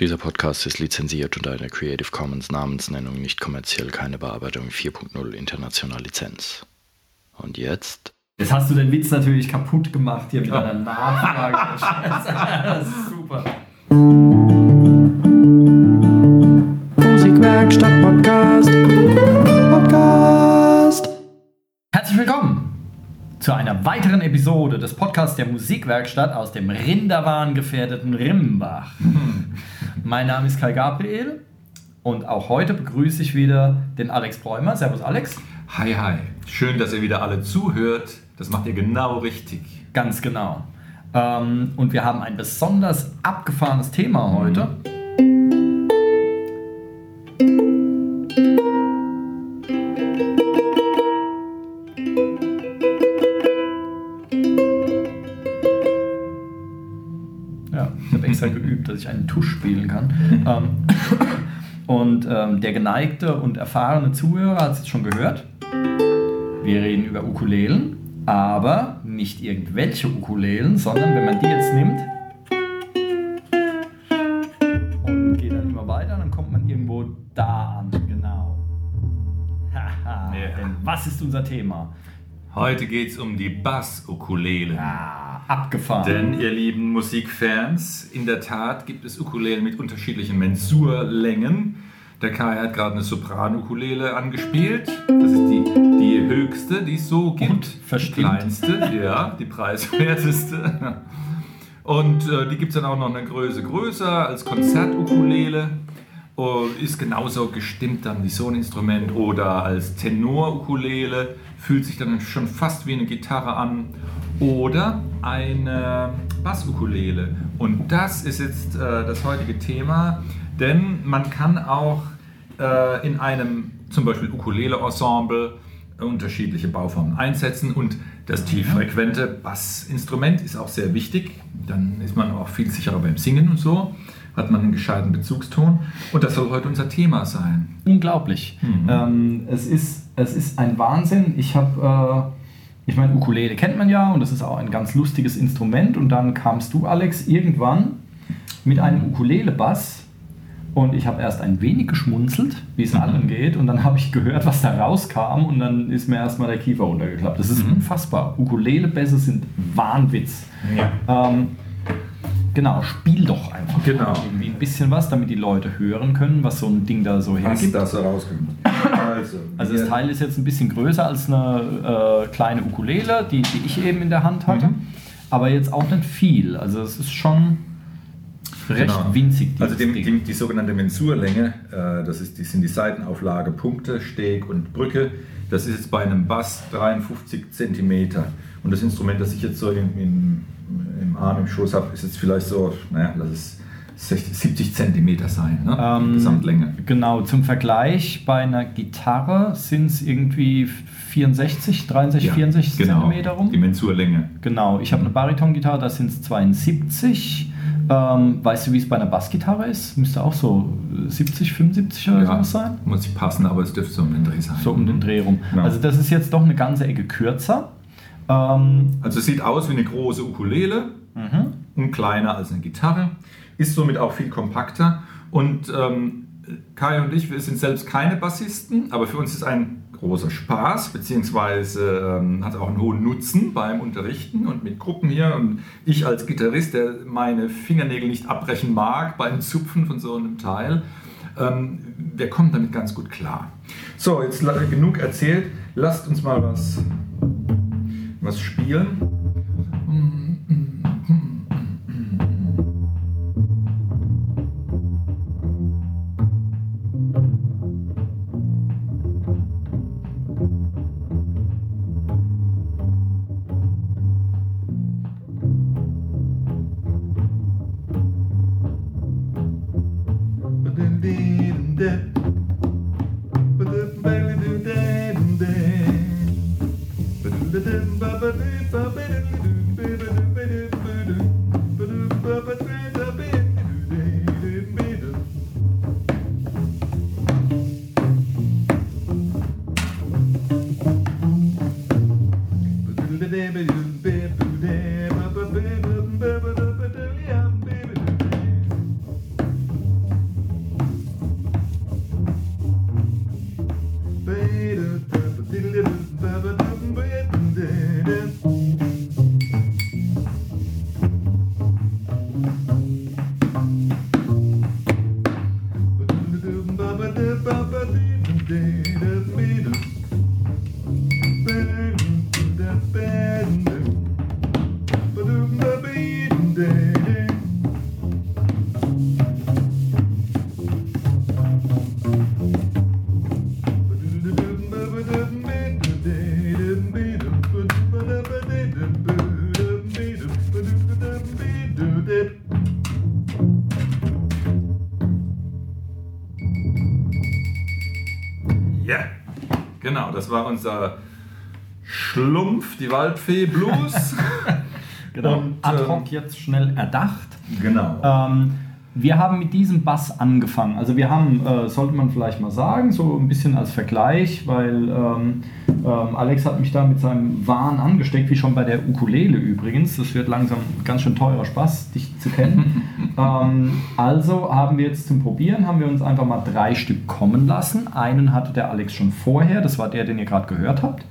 Dieser Podcast ist lizenziert unter einer Creative Commons Namensnennung nicht kommerziell keine Bearbeitung 4.0 international Lizenz. Und jetzt? Jetzt hast du den Witz natürlich kaputt gemacht hier mit deiner Nachfrage. das ist super. Musikwerkstatt Podcast. Podcast. Herzlich willkommen zu einer weiteren Episode des Podcasts der Musikwerkstatt aus dem Rinderwahn gefährdeten Rimbach. mein Name ist Kai Gabriel und auch heute begrüße ich wieder den Alex Bräumer. Servus Alex. Hi, hi. Schön, dass ihr wieder alle zuhört. Das macht ihr genau richtig. Ganz genau. Ähm, und wir haben ein besonders abgefahrenes Thema heute. Ja, ich einen Tusch spielen kann. Ähm, und ähm, der geneigte und erfahrene Zuhörer hat es jetzt schon gehört. Wir reden über Ukulelen, aber nicht irgendwelche Ukulelen, sondern wenn man die jetzt nimmt und geht dann immer weiter, dann kommt man irgendwo da an, genau. Haha, Ja. denn was ist unser Thema? Heute geht es um die Bass-Ukulele. Ah, abgefahren. Denn ihr lieben Musikfans, in der Tat gibt es Ukulelen mit unterschiedlichen Mensurlängen. Der Kai hat gerade eine Sopran-Ukulele angespielt. Das ist die, die höchste, die es so gibt. Und die verstimmt. kleinste, ja, die preiswerteste. Und äh, die gibt es dann auch noch eine Größe größer als Konzertukulele. Oh, ist genauso gestimmt dann wie so ein Instrument oder als Tenor-Ukulele. Fühlt sich dann schon fast wie eine Gitarre an. Oder eine Bass-Ukulele. Und das ist jetzt äh, das heutige Thema, denn man kann auch äh, in einem zum Beispiel Ukulele-Ensemble unterschiedliche Bauformen einsetzen und das tieffrequente Bassinstrument ist auch sehr wichtig. Dann ist man auch viel sicherer beim Singen und so, hat man einen gescheiten Bezugston und das soll heute unser Thema sein. Unglaublich. Ähm, es, ist, es ist ein Wahnsinn. Ich habe, äh, ich meine, Ukulele kennt man ja und das ist auch ein ganz lustiges Instrument. Und dann kamst du, Alex, irgendwann mit einem Ukulele-Bass. Und ich habe erst ein wenig geschmunzelt, wie es allen geht. Und dann habe ich gehört, was da rauskam. Und dann ist mir erstmal der Kiefer runtergeklappt. Das ist unfassbar. Ukulele-Bässe sind Wahnwitz. Ähm, genau, spiel doch einfach Genau. irgendwie ein bisschen was, damit die Leute hören können, was so ein Ding da so hergibt. das so rauskommt. Also, Also das Teil ist jetzt ein bisschen größer als eine äh, kleine Ukulele, die, die ich eben in der Hand hatte. Mhm. Aber jetzt auch nicht viel. Also es ist schon recht Genau. winzig. Also die, Ding. die, sogenannte Mensurlänge, äh, das, ist, die sind die Seitenauflage Punkte, Steg und Brücke. Das ist jetzt bei einem Bass 53 cm. Und das Instrument, das ich jetzt so im, im, im Arm, im Schoß habe, ist jetzt vielleicht so, naja, lass es 60, 70 cm sein, ne? Ähm, Gesamtlänge. Genau, zum Vergleich, bei einer Gitarre sind es irgendwie 64, 63, Ja, 64 genau, Zentimeter rum. Die Mensurlänge. Genau, ich habe eine Baritongitarre, da sind es 72. Ähm, weißt du, wie es bei einer Bassgitarre ist? Müsste auch so 70, 75 oder sowas sein? muss nicht passen, aber es dürfte so um den Dreh sein. So um den Dreh rum. Genau. Also das ist jetzt doch eine ganze Ecke kürzer. Ähm, Also es sieht aus wie eine große Ukulele und kleiner als eine Gitarre, ist somit auch viel kompakter. Und ähm, Kai und ich, wir sind selbst keine Bassisten, aber für uns ist ein großer Spaß, beziehungsweise ähm, hat auch einen hohen Nutzen beim Unterrichten und mit Gruppen hier. Und ich als Gitarrist, der meine Fingernägel nicht abbrechen mag beim Zupfen von so einem Teil, ähm, wir kommen damit ganz gut klar. So, jetzt genug erzählt. Lasst uns mal was, was spielen. Das war unser Schlumpf, die Waldfee Blues. Genau. Und, Ad ähm, hoc jetzt schnell erdacht. genau. Ähm, wir haben mit diesem Bass angefangen. Also wir haben, äh, sollte man vielleicht mal sagen, so ein bisschen als Vergleich, weil ähm, ähm, Alex hat mich da mit seinem Wahn angesteckt, wie schon bei der Ukulele übrigens. Das wird langsam ganz schön teurer Spaß, dich zu kennen. ähm, also haben wir jetzt zum Probieren, haben wir uns einfach mal drei Stück kommen lassen. Einen hatte der Alex schon vorher, das war der, den ihr gerade gehört habt.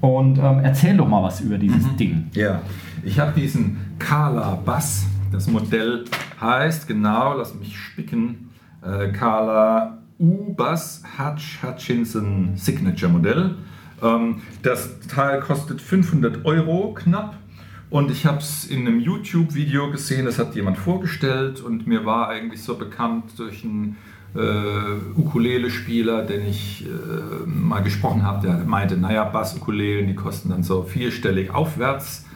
Und ähm, erzähl doch mal was über dieses Ding. Ja, ich habe diesen Kala Bass. Das Modell heißt genau, lass mich spicken, äh, Kala U-Bass Hutch Hutchinson Signature Modell. Ähm, das Teil kostet 500 Euro knapp. Und ich habe es in einem YouTube-Video gesehen, das hat jemand vorgestellt und mir war eigentlich so bekannt durch einen äh, Ukulele-Spieler, den ich äh, mal gesprochen habe, der meinte, naja, Bass-Ukulelen, die kosten dann so vierstellig aufwärts.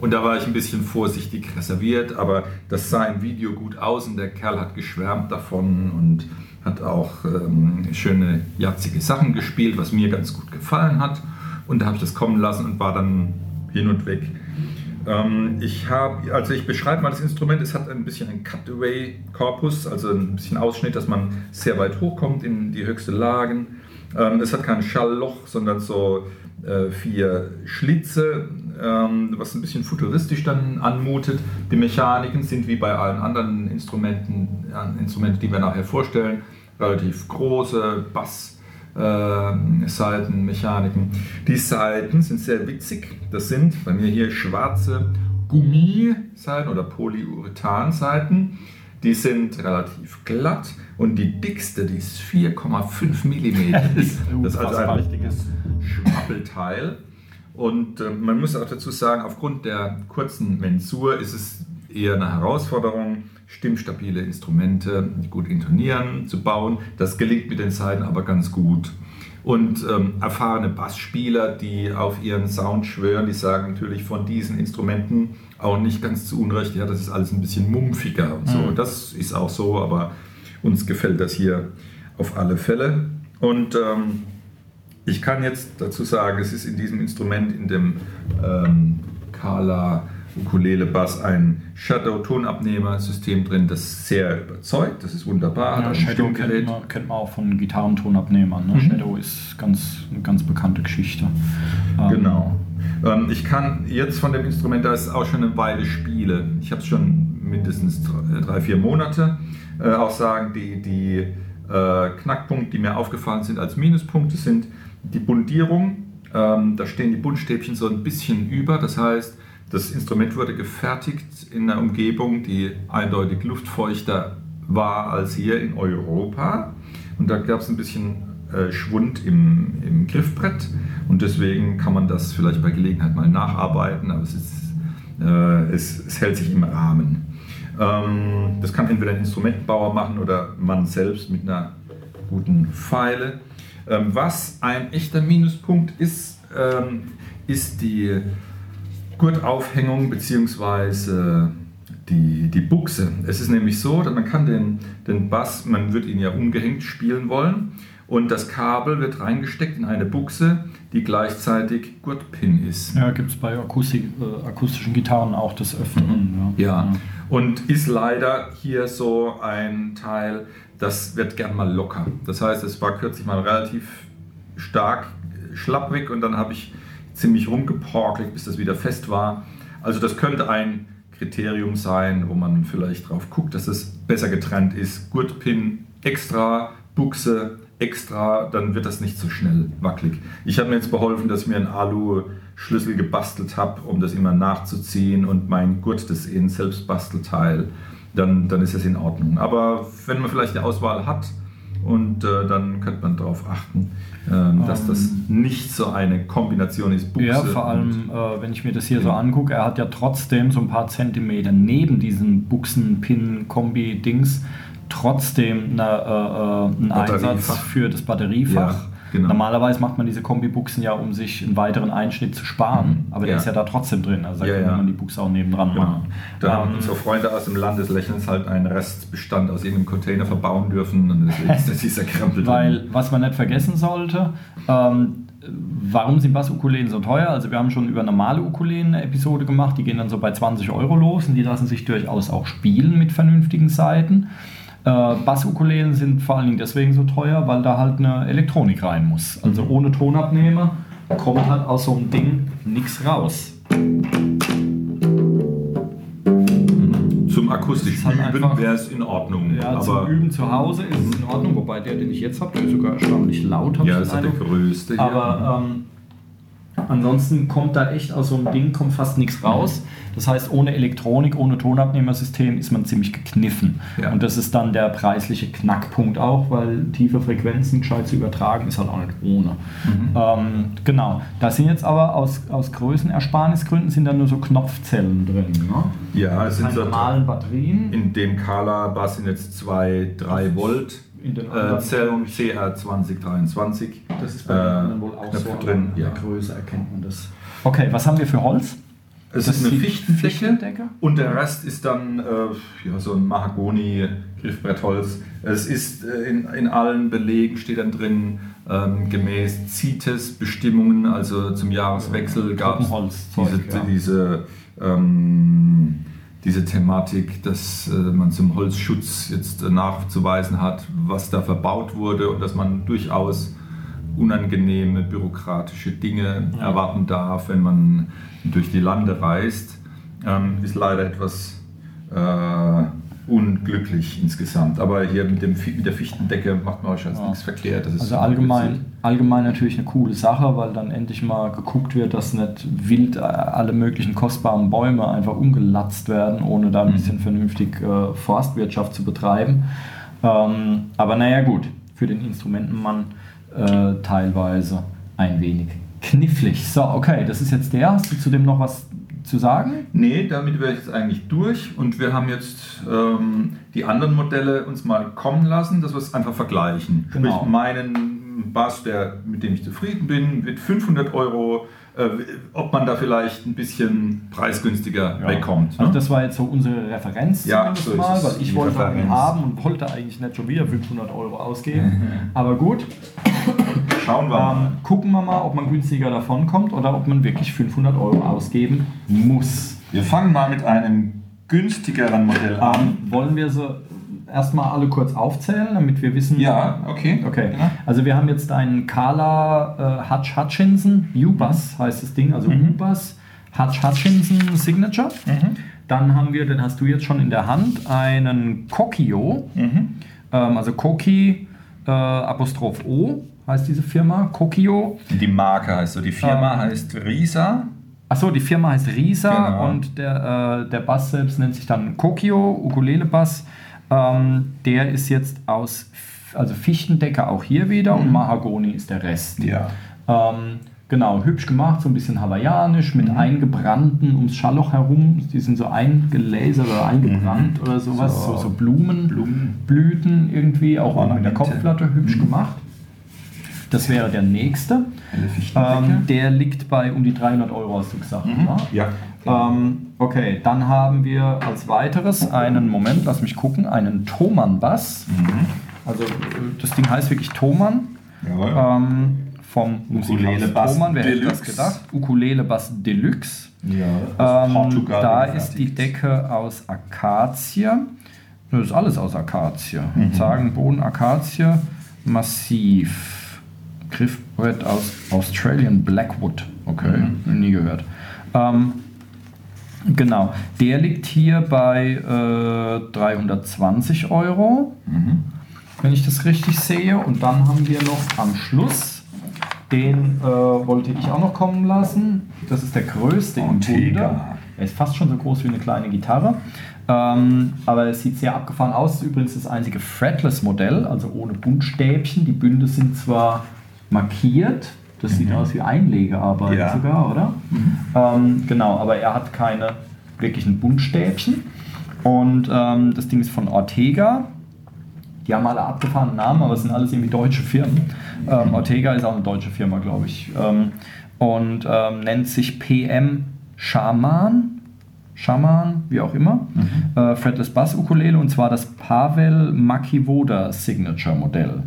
Und da war ich ein bisschen vorsichtig reserviert, aber das sah im Video gut aus und der Kerl hat geschwärmt davon und hat auch ähm, schöne, jatzige Sachen gespielt, was mir ganz gut gefallen hat. Und da habe ich das kommen lassen und war dann hin und weg. Ähm, ich habe, also ich beschreibe mal das Instrument, es hat ein bisschen einen Cutaway-Korpus, also ein bisschen Ausschnitt, dass man sehr weit hochkommt in die höchsten Lagen. Ähm, es hat kein Schallloch, sondern so äh, vier Schlitze, ähm, was ein bisschen futuristisch dann anmutet. Die Mechaniken sind wie bei allen anderen Instrumenten, Instrumente, die wir nachher vorstellen, relativ große Bass. äh, Saitenmechaniken. Die Saiten sind sehr witzig. Das sind bei mir hier schwarze Gummiseiten oder Polyurethan-Seiten. Die sind relativ glatt und die dickste, die ist 4,5 mm dick. Das ist also ein richtiges Schwappelteil. Und äh, man muss auch dazu sagen, aufgrund der kurzen Mensur ist es eher eine Herausforderung, stimmstabile Instrumente, gut intonieren, zu bauen. Das gelingt mit den Seiten aber ganz gut. Und ähm, erfahrene Bassspieler, die auf ihren Sound schwören, die sagen natürlich von diesen Instrumenten auch nicht ganz zu Unrecht, ja, das ist alles ein bisschen mumpfiger und so. Mhm. Das ist auch so, aber uns gefällt das hier auf alle Fälle. Und ähm, ich kann jetzt dazu sagen, es ist in diesem Instrument, in dem ähm, Kala Ukulele Bass, ein Shadow-Tonabnehmer-System drin, das sehr überzeugt. Das ist wunderbar. Ja, Shadow kennt Stimmgerät. man, kennt man auch von Gitarrentonabnehmern. Ne? Mhm. Shadow ist ganz, eine ganz bekannte Geschichte. Ähm, Genau. Ähm, ich kann jetzt von dem Instrument, da ist auch schon eine Weile spiele. Ich habe es schon mindestens drei, drei, vier Monate. Äh, auch sagen, die, die äh, Knackpunkte, die mir aufgefallen sind als Minuspunkte, sind die Bundierung. Ähm, da stehen die Buntstäbchen so ein bisschen über. Das heißt, das Instrument wurde gefertigt in einer Umgebung, die eindeutig luftfeuchter war als hier in Europa. Und da gab es ein bisschen äh, Schwund im, im Griffbrett. Und deswegen kann man das vielleicht bei Gelegenheit mal nacharbeiten, aber es, ist, äh, es, es hält sich im Rahmen. Ähm, das kann entweder ein Instrumentenbauer machen oder man selbst mit einer guten Pfeile. Ähm, was ein echter Minuspunkt ist, ähm, ist die Gurtaufhängung bzw. Die, die Buchse. Es ist nämlich so, dass man kann den, den Bass, man wird ihn ja umgehängt spielen wollen und das Kabel wird reingesteckt in eine Buchse, die gleichzeitig Gurtpin ist. Ja, gibt es bei Akustik, äh, akustischen Gitarren auch des Öfteren. Ja, und ist leider hier so ein Teil, das wird gern mal locker. Das heißt, es war kürzlich mal relativ stark schlapprig und dann habe ich ziemlich rumgeporkelt, bis das wieder fest war. Also das könnte ein Kriterium sein, wo man vielleicht drauf guckt, dass es besser getrennt ist. Gurtpin extra, Buchse extra, dann wird das nicht so schnell wackelig. Ich habe mir jetzt beholfen, dass ich mir einen Alu-Schlüssel gebastelt habe, um das immer nachzuziehen und mein Gurt, das ist eh ein Selbstbastelteil, dann, dann ist es in Ordnung. Aber wenn man vielleicht eine Auswahl hat, Und äh, dann könnte man darauf achten, ähm, dass das nicht so eine Kombination ist. Buchse Ja, vor allem, äh, wenn ich mir das hier so angucke, er hat ja trotzdem so ein paar Zentimeter neben diesen Buchsen-Pin-Kombi-Dings trotzdem eine, äh, äh, einen. Einsatz für das Batteriefach. Ja, genau. Normalerweise macht man diese Kombi-Buchsen ja, um sich einen weiteren Einschnitt zu sparen, aber der Ja. ist ja da trotzdem drin. Also da Ja, kann ja. man die Buchse auch nebendran Genau. machen. Da haben Ähm, unsere Freunde aus dem Land des Lächelns halt einen Restbestand aus irgendeinem Container verbauen dürfen und deswegen ist dieser Krempel drin. Weil, was man nicht vergessen sollte, ähm, warum sind Bass-Ukulelen so teuer? Also wir haben schon über normale Ukulelen eine Episode gemacht, die gehen dann so bei 20 Euro los und die lassen sich durchaus auch spielen mit vernünftigen Seiten. Äh, Bass-Ukulelen sind vor allen Dingen deswegen so teuer, weil da halt eine Elektronik rein muss. Also ohne Tonabnehmer kommt halt aus so einem Ding nichts raus. Zum akustisch ist halt Üben wäre es in Ordnung. Ja, aber zum Üben zu Hause ist es in Ordnung, wobei der, den ich jetzt habe, der ist sogar erstaunlich laut. ja, ist der größte hier. Aber ähm, ansonsten kommt da echt aus so einem Ding kommt fast nichts raus. Das heißt, ohne Elektronik, ohne Tonabnehmersystem ist man ziemlich gekniffen. Ja. Und das ist dann der preisliche Knackpunkt auch, weil tiefe Frequenzen gescheit zu übertragen ist halt auch nicht ohne. Mhm. Ähm, genau. Da sind jetzt aber aus, aus Größenersparnisgründen sind da nur so Knopfzellen drin. Ne? ja, es sind so normalen Batterien. in dem Kala-Bass sind jetzt zwei 3 Volt In den äh, anderen- Zellen CR2023. Das ist bei Äh, anderen wohl auch Knöpfe so. drin, ja. Größe erkennt man das. Okay, was haben wir für Holz? Es Das ist eine Fichtendecke, Fichtendecke? und der Rest ist dann äh, ja, so ein Mahagoni-Griffbrettholz. Es ist äh, in, in allen Belegen steht dann drin, ähm, gemäß CITES-Bestimmungen, also zum Jahreswechsel gab es diese, ja. diese, ähm, diese Thematik, dass äh, man zum Holzschutz jetzt äh, nachzuweisen hat, was da verbaut wurde und dass man durchaus unangenehme bürokratische Dinge Ja. erwarten darf, wenn man durch die Lande reist, ähm, ist leider etwas äh, unglücklich insgesamt. Aber hier mit, dem, mit der Fichtendecke macht man euch als Ja. nichts verkehrt. Das ist Also allgemein, witzig. allgemein natürlich eine coole Sache, weil dann endlich mal geguckt wird, dass nicht wild äh, alle möglichen kostbaren Bäume einfach umgelatzt werden, ohne da ein bisschen vernünftig äh, Forstwirtschaft zu betreiben. Ähm, aber naja gut, für den Instrumentenmann äh, teilweise ein wenig knifflig. So, okay, das ist jetzt der. Hast du zu dem noch was zu sagen? Nee, damit wäre ich jetzt eigentlich durch und wir haben jetzt ähm, die anderen Modelle uns mal kommen lassen, dass wir es einfach vergleichen. Genau. Sprich, meinen Bass, der, mit dem ich zufrieden bin, mit 500 Euro, ob man da vielleicht ein bisschen preisgünstiger wegkommt. Also ne? das war jetzt so unsere Referenz Ja, zumindest so mal, weil ich wollte Referenz. haben und wollte eigentlich nicht schon wieder 500 Euro ausgeben. Aber gut, Schauen wir mal. ähm, gucken wir mal, ob man günstiger davon kommt oder ob man wirklich 500 Euro ausgeben muss. Wir fangen mal mit einem günstigeren Modell an. Ähm, wollen wir sie erstmal alle kurz aufzählen, damit wir wissen. Ja, okay. Okay, Ja. also wir haben jetzt einen Kala äh, Hutch Hutchinson, U-Bass heißt das Ding, also U-Bass Hutch Hutchinson Signature. Dann haben wir, den hast du jetzt schon in der Hand, einen Kokio, ähm, also Koki äh, Apostroph O heißt diese Firma, Kokio. Die Marke heißt so, die Firma Ähm, heißt Risa. Achso, die Firma heißt Risa Genau. und der, äh, der Bass selbst nennt sich dann Kokio, Ukulele-Bass. Ähm, der ist jetzt aus, also Fichtendecke auch hier wieder und Mahagoni ist der Rest. Ja. Ähm, genau, hübsch gemacht, so ein bisschen hawaiianisch mit eingebrannten ums Schallloch herum. Die sind so eingelasert oder eingebrannt oder sowas. So, So. so, Blumen, Blumen. Blüten irgendwie, auch in der. Kopfplatte hübsch gemacht. Das wäre der nächste. Fichtendecke. Ähm, der liegt bei um die 300 Euro, hast du gesagt. ne? ja. Ähm, okay, dann haben wir als weiteres einen, Moment, lass mich gucken, einen Thomann-Bass. Also äh, das Ding heißt wirklich Thomann. Jawohl. Ähm, vom Ukulele Bass Thomann, wer hätte das Deluxe. gedacht? Ukulele Bass Deluxe. ja, Ähm, Portugal da ist die Decke aus Akazie. Das ist alles aus Akazie. Mhm. Sagen Boden Akazie, massiv. Griffbrett aus Australian Blackwood. Okay, Mhm. nie gehört. Ähm, genau, der liegt hier bei äh, 320 Euro, Mhm. wenn ich das richtig sehe. Und dann haben wir noch am Schluss, den äh, wollte ich auch noch kommen lassen. Das ist der größte im. Bunde. Er ist fast schon so groß wie eine kleine Gitarre. Ähm, aber es sieht sehr abgefahren aus. Übrigens das einzige Fretless-Modell, also ohne Buntstäbchen. Die Bünde sind zwar markiert, das sieht aus wie Einlegearbeit Ja. sogar, oder? Ähm, genau, aber er hat keine wirklichen Buntstäbchen. Und ähm, das Ding ist von Ortega. Die haben alle abgefahrene Namen, aber es sind alles irgendwie deutsche Firmen. Ähm, Ortega ist auch eine deutsche Firma, glaube ich. Ähm, und ähm, nennt sich PM Shaman. Shaman, wie auch immer. Äh, Fretless Bass Ukulele und zwar das Pavel Makivoda Signature Modell.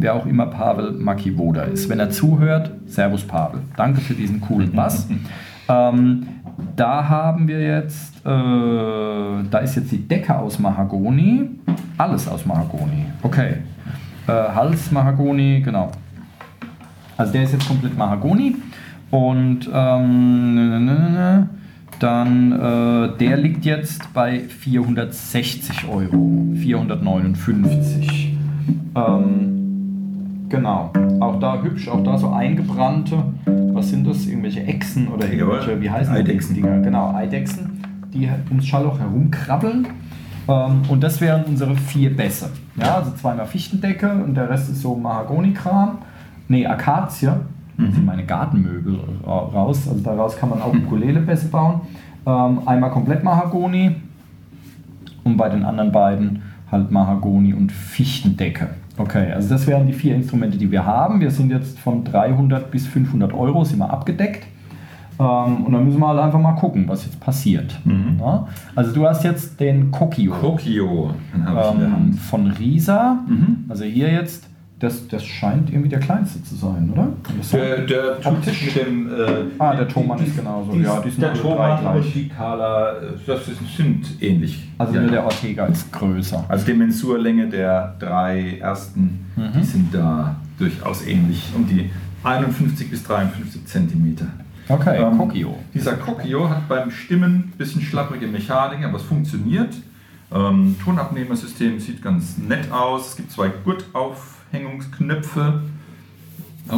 Wer auch immer Pavel Makivoda ist. Wenn er zuhört, Servus Pavel. Danke für diesen coolen Bass. ähm, da haben wir jetzt, äh, da ist jetzt die Decke aus Mahagoni. Alles aus Mahagoni. Okay. Äh, Hals Mahagoni, genau. Also der ist jetzt komplett Mahagoni. Und ähm, nö, nö, nö. dann äh, der liegt jetzt bei 460 Euro. 459. Ähm, genau. Auch da hübsch, auch da so eingebrannte. Was sind das? Irgendwelche Echsen oder irgendwelche, wie heißen die Eidechsen. Dinger? Genau, Eidechsen, die ums Schallloch herumkrabbeln. Ähm, und das wären unsere vier Bässe. Ja, also zweimal Fichtendecke und der Rest ist so Mahagoni-Kram. Nee, Akazie. Das sind meine Gartenmöbel ra- raus. Also daraus kann man auch Ukulele-Bässe bauen. Ähm, einmal komplett Mahagoni und bei den anderen beiden halt Mahagoni und Fichtendecke. Okay, also das wären die vier Instrumente, die wir haben. Wir sind jetzt von 300 bis 500 Euro sind wir abgedeckt. Ähm, und dann müssen wir halt einfach mal gucken, was jetzt passiert. Ja? Also du hast jetzt den Kokio Kokio, ähm, von Risa. Mhm. Also hier jetzt, das, das scheint irgendwie der kleinste zu sein, oder? Der, der sich mit dem. Äh, Ah, der Thomann ist genauso. Die, Ja, die sind der alle Thomann drei gleich. und die Kala, äh, das sind ähnlich. also Ja. nur der Ortega ist größer. Also die Mensurlänge der drei ersten, die sind da durchaus ähnlich, um die 51 bis 53 Zentimeter. Okay, Ähm, Kokio. Dieser Kokio hat beim Stimmen ein bisschen schlapprige Mechanik, aber es funktioniert. Ähm, Tonabnehmersystem sieht ganz nett aus. Es gibt zwei Gurtaufhängungsknöpfe. Auf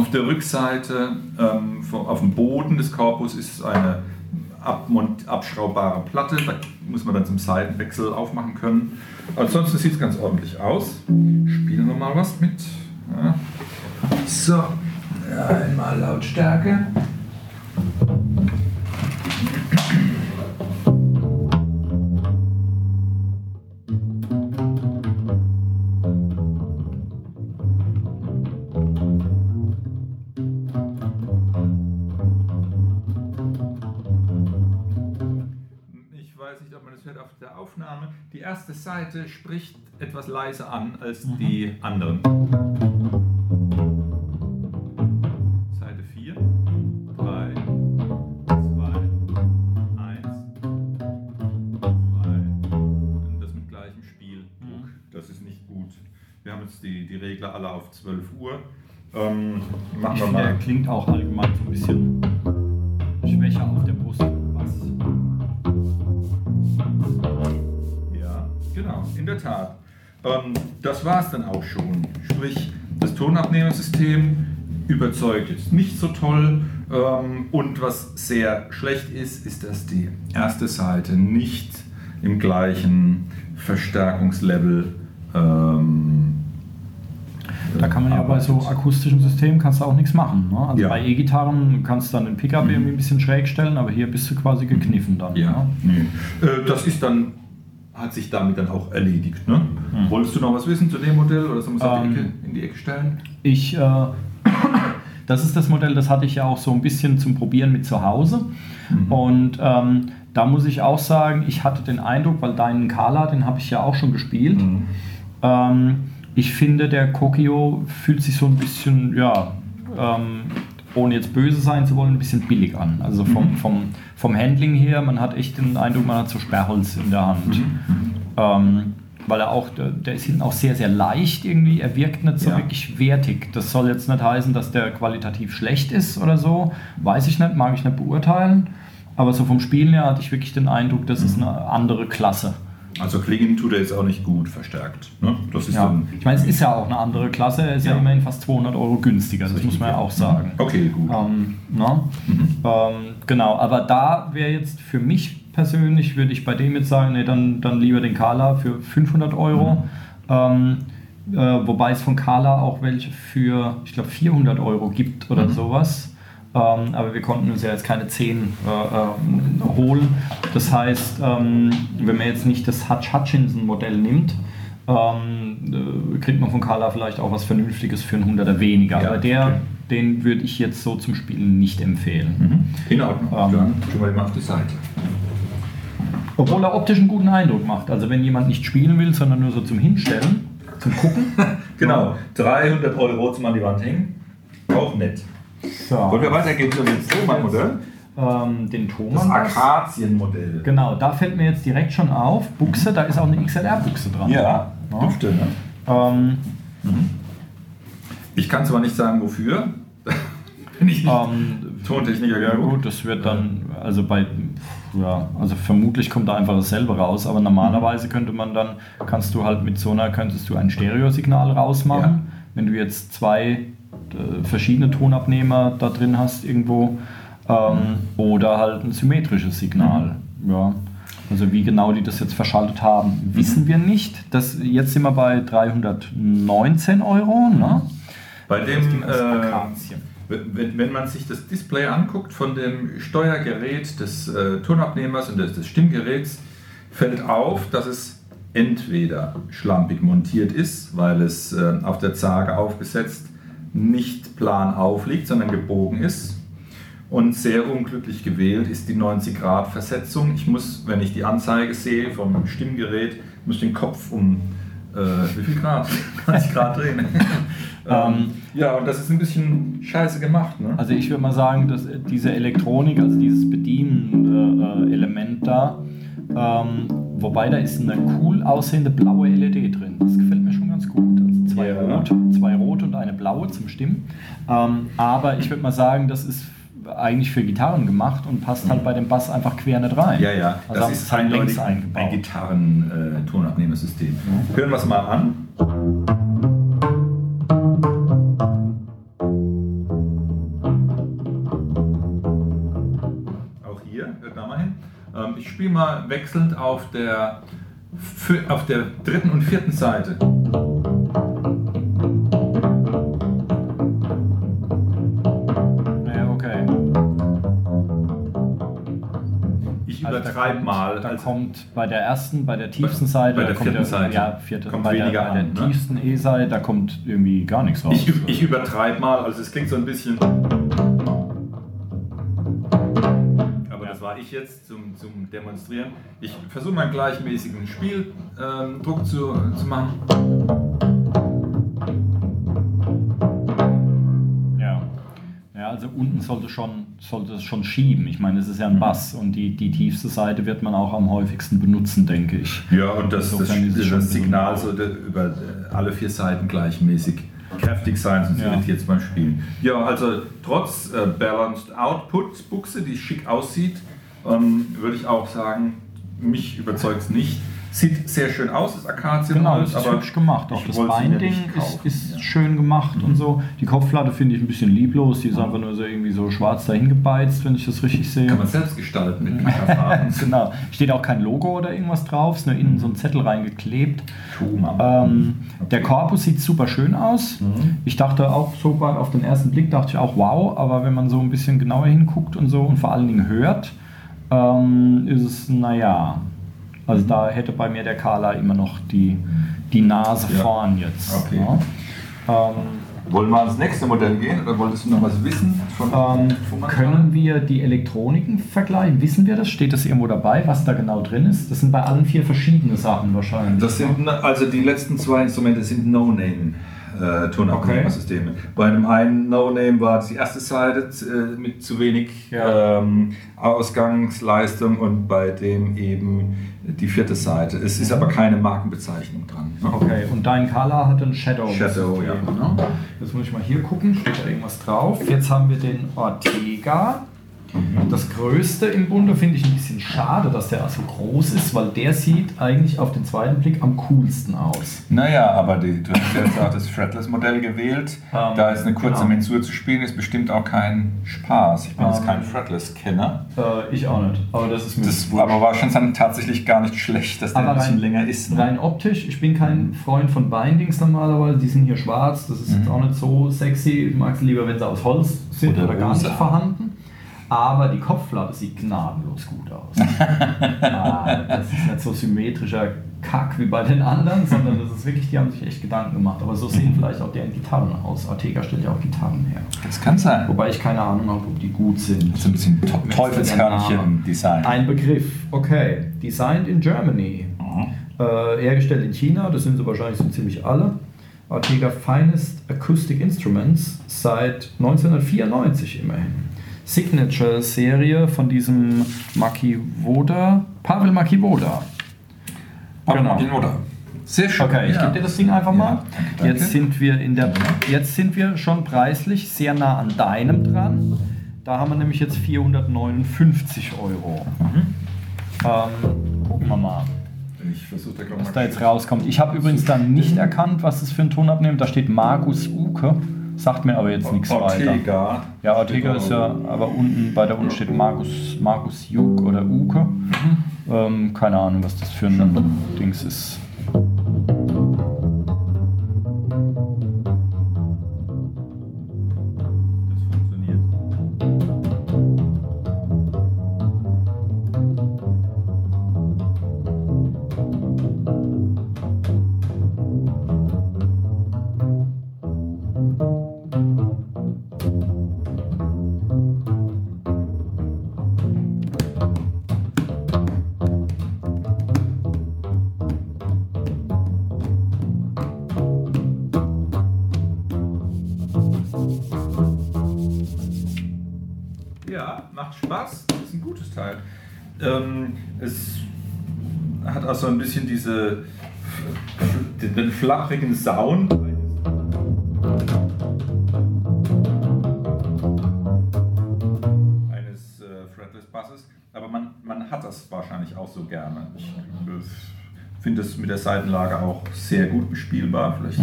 der Rückseite, ähm, auf dem Boden des Korpus ist eine abschraubbare Platte. Da muss man dann zum Seitenwechsel aufmachen können. Ansonsten sieht es ganz ordentlich aus. Spielen wir mal was mit. Ja. So, einmal Lautstärke. Die erste Seite spricht etwas leiser an als die anderen. Seite 4, 3, 2, 1, 2. Und das mit gleichem Spiel. Das ist nicht gut. Wir haben jetzt die, die Regler alle auf 12 Uhr. Ähm, machen wir mal. klingt auch allgemein so ein bisschen schwächer auf der in der Tat. Ähm, das war es dann auch schon. Sprich, das Tonabnehmersystem überzeugt jetzt nicht so toll. Ähm, und was sehr schlecht ist, ist, dass die erste Seite nicht im gleichen Verstärkungslevel ähm, Da kann man ja bei so akustischen Systemen kannst du auch nichts machen. Ne? Also Ja. bei E-Gitarren kannst du dann den Pickup irgendwie ein bisschen schräg stellen, aber hier bist du quasi gekniffen dann. Ja, ne? nee. Äh, das ist dann, hat sich damit dann auch erledigt. Ne? Wolltest du noch was wissen zu dem Modell oder sollen wir es die Ähm, Ecke, in die Ecke stellen? Ich, äh, das ist das Modell, das hatte ich ja auch so ein bisschen zum Probieren mit zu Hause. Und ähm, da muss ich auch sagen, ich hatte den Eindruck, weil deinen Kala, den habe ich ja auch schon gespielt. Ähm, ich finde, der Kokio fühlt sich so ein bisschen, ja, ähm, ohne jetzt böse sein zu wollen, ein bisschen billig an. Also vom, vom, vom Handling her, man hat echt den Eindruck, man hat so Sperrholz in der Hand. Ähm, weil er auch, der, der ist hinten auch sehr, sehr leicht irgendwie. Er wirkt nicht so Ja. wirklich wertig. Das soll jetzt nicht heißen, dass der qualitativ schlecht ist oder so. Weiß ich nicht, mag ich nicht beurteilen. Aber so vom Spielen her hatte ich wirklich den Eindruck, das ist eine andere Klasse. Also klingen tut er jetzt auch nicht gut verstärkt. Ne? Das ist Ja. dann Ich meine, es ist ja auch eine andere Klasse. Er ist ja, Ja. immerhin fast 200 Euro günstiger. Das Richtig, muss man ja auch sagen. Okay, gut. Ähm, ne? ähm, genau, aber da wäre jetzt für mich persönlich würde ich bei dem jetzt sagen, nee, dann, dann lieber den Kala für 500 Euro. Ähm, äh, wobei es von Kala auch welche für, ich glaube, 400 Euro gibt oder sowas. Ähm, aber wir konnten uns ja jetzt keine 10 äh, äh, holen. Das heißt, ähm, wenn man jetzt nicht das Hutch Hutchinson-Modell nimmt, ähm, äh, kriegt man von Kala vielleicht auch was Vernünftiges für einen 100er weniger. Ja, aber der, okay. den würde ich jetzt so zum Spielen nicht empfehlen. In Ordnung. Ähm, ihn mal auf die Seite. Obwohl er optisch einen guten Eindruck macht. Also wenn jemand nicht spielen will, sondern nur so zum Hinstellen, zum Gucken. Genau, 300 Euro zum an die Wand hängen. Auch nett. So. Wollen wir weitergehen zu dem Thomann-Modell? Ähm, den Das Thomann. Akazienmodell. Genau, da fällt mir jetzt direkt schon auf, Buchse, da ist auch eine XLR-Buchse dran. Ja, Ja. dürfte, ne? Ähm, Ich kann zwar nicht sagen, wofür. Bin ich nicht ähm, Tontechniker ja genug. gut, das wird dann, also bei, ja, also vermutlich kommt da einfach dasselbe raus, aber normalerweise könnte man dann, kannst du halt mit so einer, könntest du ein Stereosignal rausmachen. Ja. Wenn du jetzt zwei verschiedene Tonabnehmer da drin hast irgendwo ähm, oder halt ein symmetrisches Signal. Ja. Also wie genau die das jetzt verschaltet haben, wissen wir nicht. Das, jetzt sind wir bei 319 Euro. Ne? Bei dem, äh, wenn, wenn man sich das Display anguckt von dem Steuergerät des äh, Tonabnehmers und des, des Stimmgeräts, fällt auf, dass es entweder schlampig montiert ist, weil es äh, auf der Zage aufgesetzt nicht plan aufliegt, sondern gebogen ist. Und sehr unglücklich gewählt ist die 90 Grad Versetzung. Ich muss, wenn ich die Anzeige sehe vom Stimmgerät, muss den Kopf um äh, wie viel Grad? 90 Grad drehen. ähm, ja, und das ist ein bisschen scheiße gemacht. Ne? Also ich würde mal sagen, dass diese Elektronik, also dieses Bedienen-Element da, ähm, wobei da ist eine cool aussehende blaue LED drin. Das gefällt mir schon ganz gut. Zwei, Ja. rot, zwei rot und eine blaue zum Stimmen. Ähm, aber ich würde mal sagen, das ist eigentlich für Gitarren gemacht und passt halt bei dem Bass einfach quer nicht rein. Ja, ja, Also das ist halt eindeutig eingebaut. ein Gitarren-Tonabnehmersystem. Hören wir es mal an. Auch hier, hört da mal hin. Ähm, ich spiele mal wechselnd auf der, auf der dritten und vierten Seite. Übertreibe kommt- mal. Da Also- kommt bei der ersten, bei der tiefsten Seite, bei der vierten Seite ja, vierte, kommt bei der, weniger bei der an, ne? tiefsten E-Seite, da kommt irgendwie gar nichts raus. Ich, ich übertreibe mal, also es klingt so ein bisschen. Aber das war ich jetzt zum, zum Demonstrieren. Ich versuche mal einen gleichmäßigen Spieldruck ähm, Druck zu, zu machen. Also unten sollte schon, sollte es schon schieben. Ich meine, es ist ja Mhm. ein Bass und die, die tiefste Seite wird man auch am häufigsten benutzen, denke ich. Ja, und das, das, schon das Signal so- sollte über alle vier Seiten gleichmäßig kräftig sein, sonst Ja. irritiert es beim Spielen. Ja, also trotz äh, Balanced Output Buchse, die schick aussieht, ähm, würde ich auch sagen, mich überzeugt es nicht. Sieht sehr schön aus, das Akazien. Genau, das ist hübsch gemacht. Auch das nicht ist, ist ja. Mhm. schön gemacht und so. Die Kopfplatte finde ich ein bisschen lieblos. Die ist einfach nur so irgendwie so schwarz dahin gebeizt, wenn ich das richtig sehe. Kann man selbst gestalten mit Metafarben. genau. Steht auch kein Logo oder irgendwas drauf, ist nur innen so ein Zettel reingeklebt. Ähm, Der Korpus sieht super schön aus. Mhm. Ich dachte auch so bei, auf den ersten Blick dachte ich auch wow, aber wenn man so ein bisschen genauer hinguckt und so und vor allen Dingen hört, ähm, ist es naja. Also da hätte bei mir der Kala immer noch die, die Nase Ja. vorn jetzt. Okay. ne? Ähm, Wollen wir ans nächste Modell gehen oder wolltest du noch was wissen? Von, ähm, Thomann? können wir die Elektroniken vergleichen? Wissen wir das? Steht das irgendwo dabei, was da genau drin ist? Das sind bei allen vier verschiedene Sachen wahrscheinlich. Das sind, also die letzten zwei Instrumente sind No-Name. Äh, Tonabnehmersysteme. Bei dem einen No-Name war die erste Seite äh, mit zu wenig Ja. ähm, Ausgangsleistung und bei dem eben die vierte Seite. Es ist aber keine Markenbezeichnung dran. ne? Okay, und dein Color hat ein Shadow. Shadow, ja. Ne? Jetzt muss ich mal hier gucken, steht da irgendwas drauf. Jetzt haben wir den Ortega, Das größte im Bunde finde ich ein bisschen schade, dass der so groß ist, weil der sieht eigentlich auf den zweiten Blick am coolsten aus. Naja, aber die, du hast ja jetzt auch das Fretless-Modell gewählt. Ähm, da ist eine kurze genau. Mensur zu spielen, ist bestimmt auch kein Spaß. Ich bin jetzt Ähm, kein Fretless-Kenner. Äh, ich auch nicht, aber das ist mir Das aber war schon dann tatsächlich gar nicht schlecht, dass der Aber ein bisschen rein- länger ist. Ne? Rein optisch, ich bin kein Freund von Bindings normalerweise, die sind hier schwarz, das ist jetzt Mhm. auch nicht so sexy. Ich mag es lieber, wenn sie aus Holz sind Oder oder, gar nicht vorhanden. Aber die Kopfplatte sieht gnadenlos gut aus. ah, das ist nicht so symmetrischer Kack wie bei den anderen, sondern das ist wirklich, die haben sich echt Gedanken gemacht. Aber so sehen vielleicht auch deren Gitarren aus. Artega stellt ja auch Gitarren her. Das kann sein. Wobei ich keine Ahnung habe, ob die gut sind. So ein bisschen Te- Teufelskörnchen-Design. Ein Begriff, okay. Designed in Germany. Äh, hergestellt in China, das sind sie wahrscheinlich so ziemlich alle. Artega Finest Acoustic Instruments seit 1994 immerhin. Signature-Serie von diesem Makiwoda, Pavel Makiwoda. Aber Genau. Martin Oder. Sehr schön. Okay, ich ja. gebe dir das Ding einfach mal. Ja, danke, danke. Jetzt sind wir in der, jetzt sind wir schon preislich sehr nah an deinem dran. Da haben wir nämlich jetzt 459 Euro. Mhm. Ähm, gucken wir mal, Ich versuche da gerade was da jetzt rauskommt. Ich habe übrigens dann nicht erkannt, was das für ein Ton abnimmt. Da steht Markus Uke, sagt mir aber jetzt nichts weiter. Ortega. Ja, Ortega ist ja, aber unten bei der unten steht Markus, Markus Juk oder Uke. Ähm, keine Ahnung, was das für ein Dings ist. Bisschen diese den, flachigen Sound. eines äh, Fretless Basses, aber man, man hat das wahrscheinlich auch so gerne. Ich äh, finde es mit der Seitenlage auch sehr gut bespielbar. Vielleicht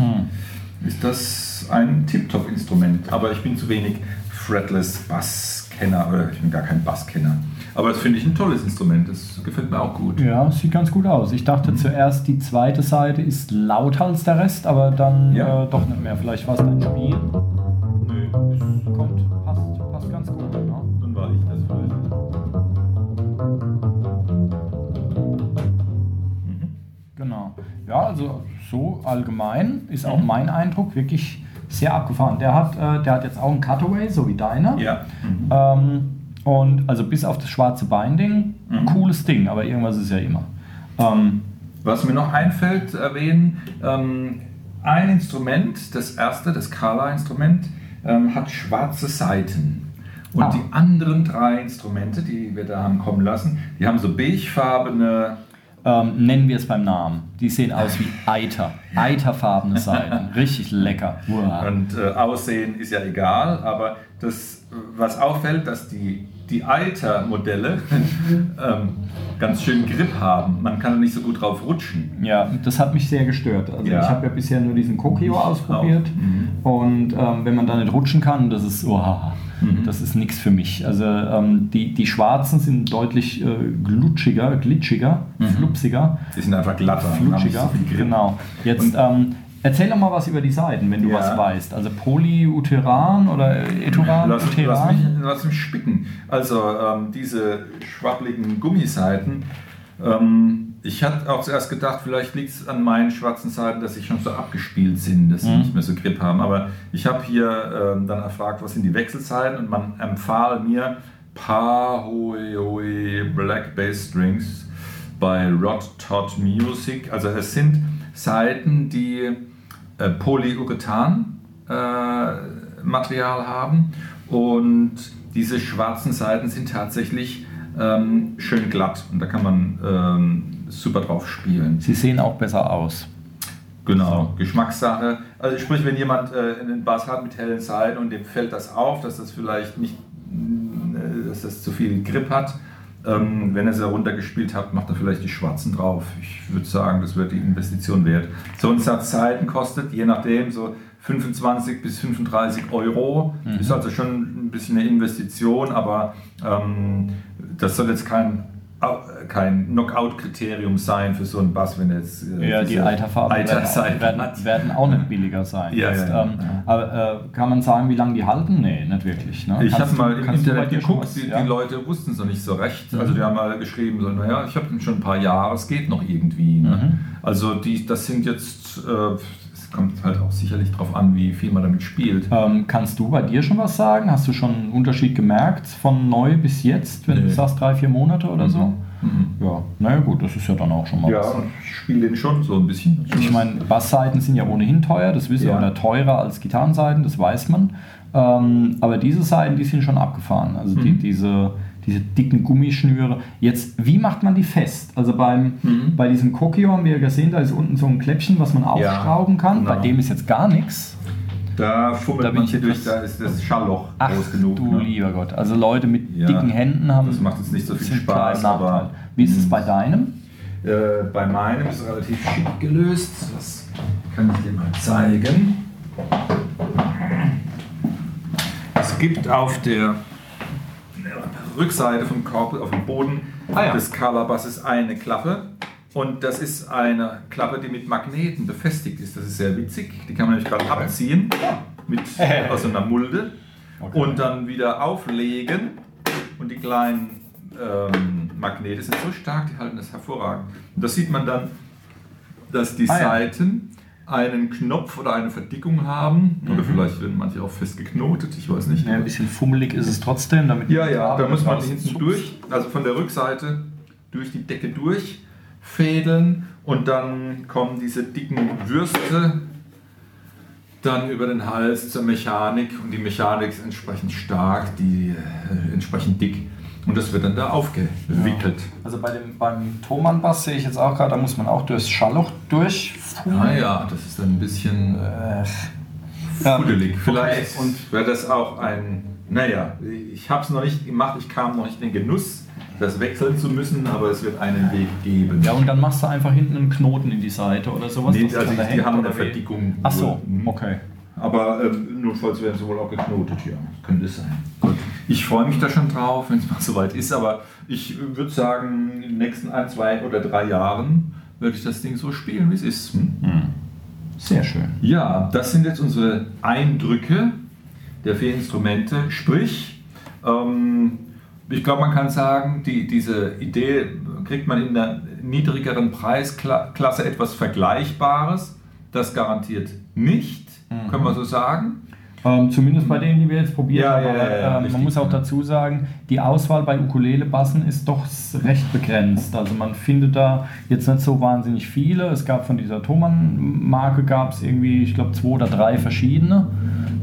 ist das ein Tip-Top-Instrument, aber ich bin zu wenig Fretless Basskenner oder ich bin gar kein Basskenner. Aber das finde ich ein tolles Instrument, das gefällt mir auch gut. Ja, sieht ganz gut aus. Ich dachte zuerst, die zweite Seite ist lauter als der Rest, aber dann Ja. äh, doch nicht mehr. Vielleicht war es dein Spiel. Nö, Es kommt, passt, passt ganz gut. Ne? dann war ich das vielleicht. Genau. Ja, also so allgemein ist auch mein Eindruck wirklich sehr abgefahren. Der hat, äh, der hat jetzt auch einen Cutaway, so wie deiner. Ja. Ähm, und also bis auf das schwarze Binding, Mhm. cooles Ding, aber irgendwas ist ja immer. Ähm, Was mir noch einfällt zu erwähnen, ähm, ein Instrument, das erste, das Kala-Instrument, ähm, hat schwarze Seiten. Und Ah. die anderen drei Instrumente, die wir da haben kommen lassen, die haben so beigefarbene, ähm, nennen wir es beim Namen. Die sehen aus wie Eiter. Eiterfarbene Seiten. Richtig lecker. Uah. und äh, Aussehen ist ja egal, aber das, was auffällt, dass die, die Alter-Modelle ähm, ganz schön Grip haben. Man kann nicht so gut drauf rutschen. Ja, das hat mich sehr gestört. Also Ja. ich habe ja bisher nur diesen Kokio ausprobiert Auch. und ähm, wenn man da nicht rutschen kann, das ist, oh, Mhm. das ist nichts für mich. Also ähm, die, die schwarzen sind deutlich äh, glutschiger, glitschiger, flupsiger, Die sind einfach glatter. flutschiger. so. Genau. Jetzt ähm, erzähl doch mal was über die Seiten, wenn du Ja. was weißt. Also Polyuteran oder Eturan, Lass, lass, mich, lass mich spicken. Also ähm, diese schwabbligen Gummiseiten. Ähm, ich hatte auch zuerst gedacht, vielleicht liegt es an meinen schwarzen Seiten, dass sie schon so abgespielt sind, dass sie Mhm. nicht mehr so Grip haben. Aber ich habe hier ähm, dann erfragt, was sind die Wechselseiten und man empfahl mir Pahoeoe Black Bass Strings bei Rod Todd Music. Also es sind Seiten, die äh, Polyurethan äh, haben und diese schwarzen Seiten sind tatsächlich ähm, schön glatt und da kann man ähm, super drauf spielen. Sie sehen auch besser aus. Genau, Geschmackssache. Also sprich, wenn jemand äh, einen Bass hat mit hellen Seiten und dem fällt das auf, dass das vielleicht nicht, äh, dass dass das zu viel Grip hat. Ähm, wenn er sie runtergespielt hat, macht er vielleicht die schwarzen drauf. Ich würde sagen, das wird die Investition wert. So ein Satz Zeiten kostet, je nachdem, so 25 bis 35 Euro. Mhm. Ist also schon ein bisschen eine Investition, aber ähm, das soll jetzt kein kein Knockout-Kriterium sein für so einen Bass, wenn jetzt äh, ja, die Eiterfarben werden, werden, werden, auch nicht billiger sein. Ja, jetzt, ja, ähm, ja. Aber äh, kann man sagen, wie lange die halten? Nee, nicht wirklich. Ne? Ich habe mal im Internet geguckt, was, die, die, Leute wussten es noch nicht so recht. Mhm. Also die haben mal geschrieben, so, naja, ich habe den schon ein paar Jahre, es geht noch irgendwie. Ne? Mhm. Also die, das sind jetzt, äh, es kommt halt auch sicherlich darauf an, wie viel man damit spielt. Ähm, kannst du bei dir schon was sagen? Hast du schon einen Unterschied gemerkt von neu bis jetzt, wenn nee. du sagst drei, vier Monate oder mhm. so? Mhm. Ja, naja gut, das ist ja dann auch schon mal ja, was. Ja, ich spiele den schon so ein bisschen. Ich meine, Bassseiten sind ja ohnehin teuer, das wissen wir, ja. oder teurer als Gitarrenseiten, das weiß man. Ähm, aber diese Seiten, die sind schon abgefahren. Also mhm. die, diese, diese dicken Gummischnüre. Jetzt, wie macht man die fest? Also beim, mhm. bei diesem Kokio haben wir ja gesehen, da ist unten so ein Kläppchen, was man aufschrauben ja, kann. Genau. Bei dem ist jetzt gar nichts. Da fummelt da man hier durch, da ist das Schallloch Ach, groß genug. Du ne? lieber Gott. Also Leute mit ja, dicken Händen haben. Das macht jetzt nicht so viel Spaß, aber. Wie ist es bei deinem? Äh, bei meinem ist es relativ schick gelöst. Das kann ich dir mal zeigen. Es gibt auf der Rückseite vom Korb, auf dem Boden ah, ja. des Calabasses eine Klappe und das ist eine Klappe, die mit Magneten befestigt ist. Das ist sehr witzig. Die kann man nämlich gerade abziehen mit, aus einer Mulde okay. und dann wieder auflegen. Und die kleinen ähm, Magnete sind so stark, die halten das hervorragend. Und das sieht man dann, dass die ah, Seiten. Einen Knopf oder eine Verdickung haben. Mhm. Oder vielleicht werden manche auch fest geknotet, ich weiß nicht. Ja, ein bisschen fummelig ist es trotzdem. Damit ja, ja, da muss man hinten durch, also von der Rückseite durch die Decke durch fädeln und dann kommen diese dicken Würste dann über den Hals zur Mechanik und die Mechanik ist entsprechend stark, die äh, entsprechend dick und das wird dann da aufgewickelt. Ja. Also bei dem, beim Thomann-Bass sehe ich jetzt auch gerade, da muss man auch durchs Schallloch durchfuhren. Ah ja, das ist dann ein bisschen äh, fuddelig. Vielleicht okay. wäre das auch ein, naja, ich habe es noch nicht gemacht, ich kam noch nicht in den Genuss das wechseln zu müssen, aber es wird einen Weg geben. Ja, und dann machst du einfach hinten einen Knoten in die Seite oder sowas. Nee, also die, haben eine Verdickung. Ach so, okay. Aber ähm, notfalls werden sie wohl auch geknotet, ja. Könnte es sein. Gut. Ich freue mich da schon drauf, wenn es mal soweit ist, aber ich würde sagen, in den nächsten ein, zwei oder drei Jahren werde ich das Ding so spielen, wie es ist. Hm? Sehr schön. Ja, das sind jetzt unsere Eindrücke der vier Instrumente. Sprich, ähm, ich glaube, man kann sagen, die, diese Idee kriegt man in der niedrigeren Preisklasse etwas Vergleichbares. Das garantiert nicht, mhm. können wir so sagen. Ähm, zumindest bei denen, die wir jetzt probiert ja, haben. Ja, ja, ähm, man muss auch dazu sagen, die Auswahl bei Ukulele-Bassen ist doch recht begrenzt. Also man findet da jetzt nicht so wahnsinnig viele. Es gab von dieser Thomann-Marke gab es irgendwie, ich glaube, zwei oder drei verschiedene.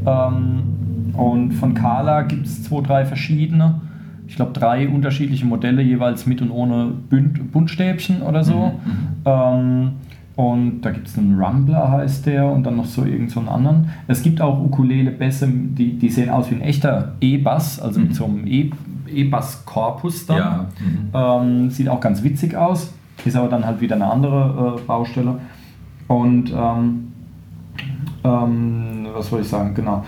Ähm, und von Kala gibt es zwei, drei verschiedene ich glaube, drei unterschiedliche Modelle, jeweils mit und ohne Bünd Buntstäbchen oder so. Mhm. mhm. Ähm, und da gibt es einen Rumbler, heißt der, und dann noch so irgendeinen so anderen. Es gibt auch Ukulele-Bässe, die, die sehen aus wie ein echter E-Bass, also mhm. mit so einem E-Bass-Korpus dann. Ja. Mhm. Ähm, sieht auch ganz witzig aus, ist aber dann halt wieder eine andere äh, Baustelle. Und ähm, ähm was soll ich sagen, genau.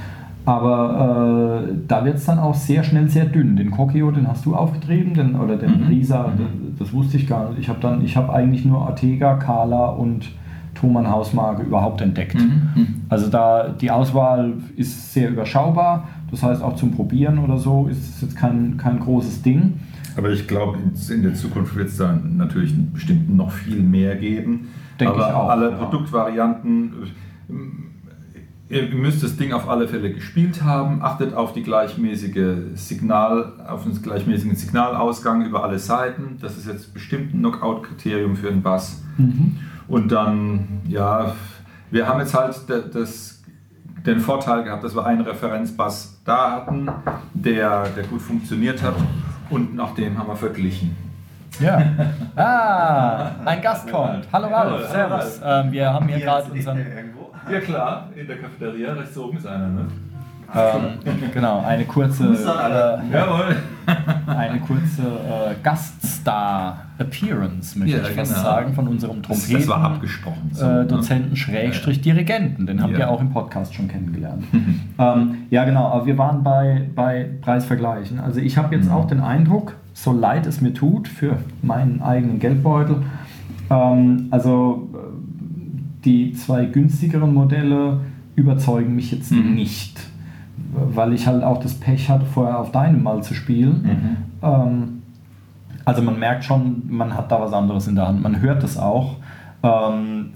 Aber äh, da wird es dann auch sehr schnell sehr dünn. Den Kokio, den hast du aufgetrieben, den, oder den mhm. Risa, mhm. das, das, wusste ich gar nicht. Ich habe dann, ich habe eigentlich nur Ortega, Kala und Thomann Hausmarke überhaupt entdeckt. Mhm. mhm. Also da die Auswahl ist sehr überschaubar. Das heißt auch zum Probieren oder so ist es jetzt kein, kein großes Ding. Aber ich glaube, in der Zukunft wird es dann natürlich bestimmt noch viel mehr geben. Denke Aber ich auch. Alle Produktvarianten Ihr müsst das Ding auf alle Fälle gespielt haben. Achtet auf die gleichmäßige Signal, auf den gleichmäßigen Signalausgang über alle Seiten. Das ist jetzt bestimmt ein Knockout-Kriterium für einen Bass. Mhm. Und dann, ja, wir haben jetzt halt das, den Vorteil gehabt, dass wir einen Referenzbass da hatten, der, der gut funktioniert hat. Und nach dem haben wir verglichen. Ja. Ah, ein Gast kommt. Hallo Ralf, Servus. Ähm, wir haben hier gerade unseren ja klar, in der Cafeteria rechts oben ist einer, ne? ähm, genau, eine kurze, äh, eine kurze äh, Gaststar-Appearance, möchte Ja, ich fast genau. sagen, von unserem Das, Trompeten. das war abgesprochen. so, äh, ne? Dozenten Schrägstrich Dirigenten, den habt Ja. ihr auch im Podcast schon kennengelernt. ähm, ja, genau, aber wir waren bei, bei Preisvergleichen. Also ich habe jetzt Mhm. auch den Eindruck, so leid es mir tut für meinen eigenen Geldbeutel, ähm, also die zwei günstigeren Modelle überzeugen mich jetzt Mhm. nicht, weil ich halt auch das Pech hatte, vorher auf deinem mal zu spielen. Mhm. Ähm, also man merkt schon, man hat da was anderes in der Hand. Man hört das auch. Ähm,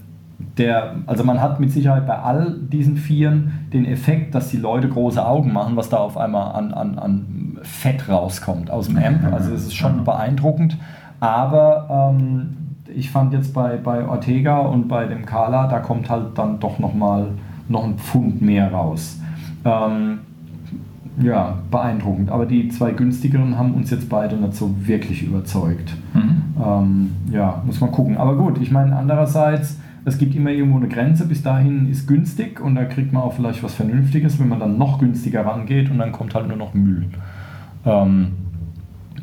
der, also man hat mit Sicherheit bei all diesen Vieren den Effekt, dass die Leute große Augen machen, was da auf einmal an, an, an Fett rauskommt aus dem Amp. Also es ist schon beeindruckend. Aber ähm, ich fand jetzt bei, bei Ortega und bei dem Kala, da kommt halt dann doch nochmal noch ein Pfund mehr raus. Ähm, ja, beeindruckend. Aber die zwei günstigeren haben uns jetzt beide nicht so wirklich überzeugt. Mhm. Ähm, ja, muss man gucken. Aber gut, ich meine, andererseits, es gibt immer irgendwo eine Grenze. Bis dahin ist günstig und da kriegt man auch vielleicht was Vernünftiges, wenn man dann noch günstiger rangeht und dann kommt halt nur noch Müll. Ähm,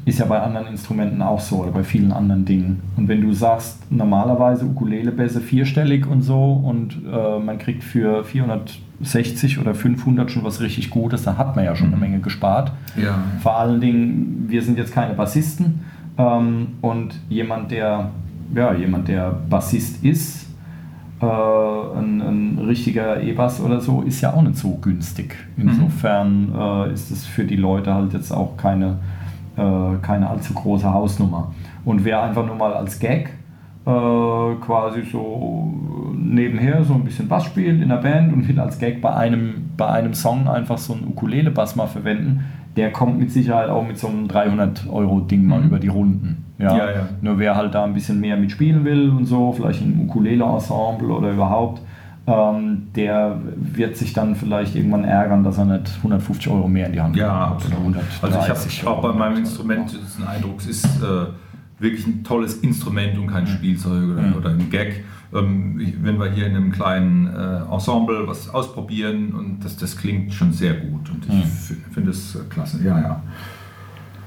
ist ja bei anderen Instrumenten auch so oder bei vielen anderen Dingen. Und wenn du sagst, normalerweise Ukulele-Bässe vierstellig und so und äh, man kriegt für 460 oder 500 schon was richtig Gutes, dann hat man ja schon eine Menge gespart. Ja. Vor allen Dingen, wir sind jetzt keine Bassisten ähm, und jemand, der, ja, jemand, der Bassist ist, äh, ein, ein richtiger E-Bass oder so, ist ja auch nicht so günstig. Insofern äh, ist es für die Leute halt jetzt auch keine, keine allzu große Hausnummer. Und wer einfach nur mal als Gag äh, quasi so nebenher so ein bisschen Bass spielt in der Band und will als Gag bei einem, bei einem Song einfach so einen Ukulele-Bass mal verwenden, der kommt mit Sicherheit auch mit so einem 300-Euro-Ding mal Mhm. über die Runden. Ja? Ja, ja. Nur wer halt da ein bisschen mehr mitspielen will und so, vielleicht ein Ukulele-Ensemble oder überhaupt, ähm, der wird sich dann vielleicht irgendwann ärgern, dass er nicht 150 Euro mehr in die Hand Ja, bekommt absolut. oder Also ich 130 habe auch bei meinem Instrument den Eindruck, es ist äh, wirklich ein tolles Instrument und kein Spielzeug oder, Mhm. oder ein Gag. Ähm, wenn wir hier in einem kleinen äh, Ensemble was ausprobieren und das, das klingt schon sehr gut und ich Mhm. finde es klasse. Ja, ja.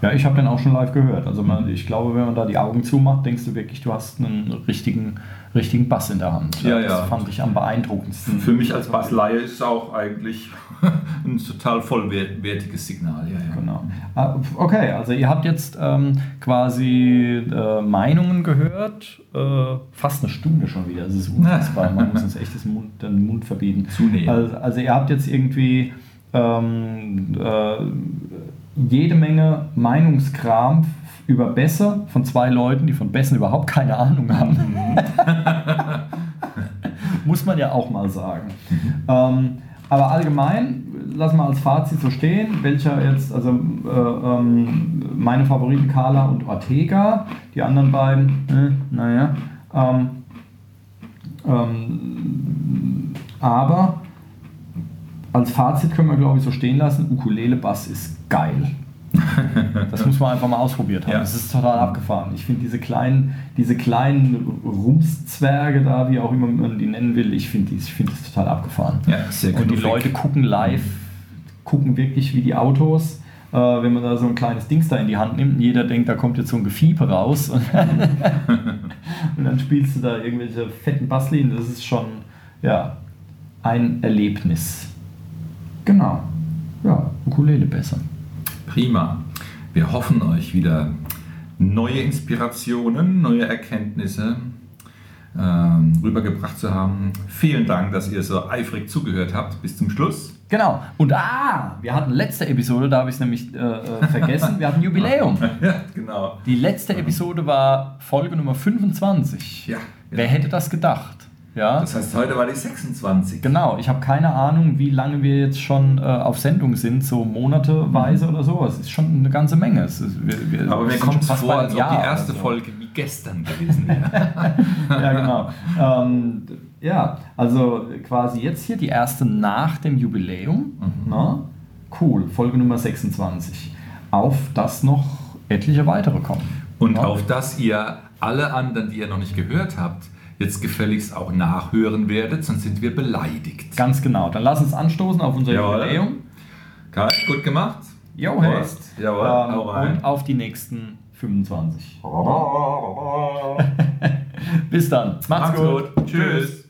Ja, ich habe den auch schon live gehört. Also man, ich glaube, wenn man da die Augen zumacht, denkst du wirklich, du hast einen richtigen, richtigen Bass in der Hand. Ja, das ja. fand ich am beeindruckendsten. Für mich als Bassleihe ist es auch eigentlich ein total vollwertiges Signal. Ja, ja. Genau. Ah, Okay, also ihr habt jetzt ähm, quasi äh, Meinungen gehört, äh, fast eine Stunde schon wieder. Das ist unfassbar. Man muss uns echt das Mund, den Mund verbieten. Zunehmen. Also, also ihr habt jetzt irgendwie ähm, äh, jede Menge Meinungskram über Bässe von zwei Leuten, die von Bässen überhaupt keine Ahnung haben. Muss man ja auch mal sagen. Ähm, aber allgemein, lassen wir als Fazit so stehen, welcher jetzt, also äh, ähm, meine Favoriten Carla und Ortega, die anderen beiden, äh, naja. Ähm, ähm, aber als Fazit können wir, glaube ich, so stehen lassen, Ukulele-Bass ist geil. Das muss man einfach mal ausprobiert haben. Ja. Das ist total abgefahren. Ich finde diese kleinen, diese kleinen Rumszwerge da, wie auch immer man die nennen will, ich finde ich find das total abgefahren. Ja, sehr Und die. Leute gucken live, gucken wirklich wie die Autos. Äh, wenn man da so ein kleines Dings da in die Hand nimmt und jeder denkt, da kommt jetzt so ein Gefiepe raus und, und dann spielst du da irgendwelche fetten Basslinien. Das ist schon ja, ein Erlebnis. Genau. Ja, Ukulele besser. Prima. Wir hoffen euch wieder neue Inspirationen, neue Erkenntnisse ähm, rübergebracht zu haben. Vielen Dank, dass ihr so eifrig zugehört habt bis zum Schluss. Genau. Und ah, wir hatten letzte Episode, da habe ich es nämlich äh, äh, vergessen, wir hatten Jubiläum. ja, genau. Die letzte Episode war Folge Nummer 25. Ja, Wer hätte das gedacht? Ja. Das heißt, heute war die 26. Genau, ich habe keine Ahnung, wie lange wir jetzt schon äh, auf Sendung sind, so monateweise oder so. Es ist schon eine ganze Menge. Ist, wir, wir Aber mir kommt es vor, als ob die erste so. Folge wie gestern gewesen wäre. Ja, genau. ähm, ja, also quasi jetzt hier die erste nach dem Jubiläum. Na? Cool, Folge Nummer 26. Auf das noch etliche weitere kommen. Und Ja. auf dass ihr alle anderen, die ihr noch nicht gehört habt, jetzt gefälligst auch nachhören werdet, sonst sind wir beleidigt. Ganz genau. Dann lass uns anstoßen auf unser Jawohl. Jubiläum. Kai, gut gemacht. Jo. Hest. Jawohl, Ähm, hau rein. und auf die nächsten 25. Bis dann. Macht's, Macht's gut. gut. Tschüss.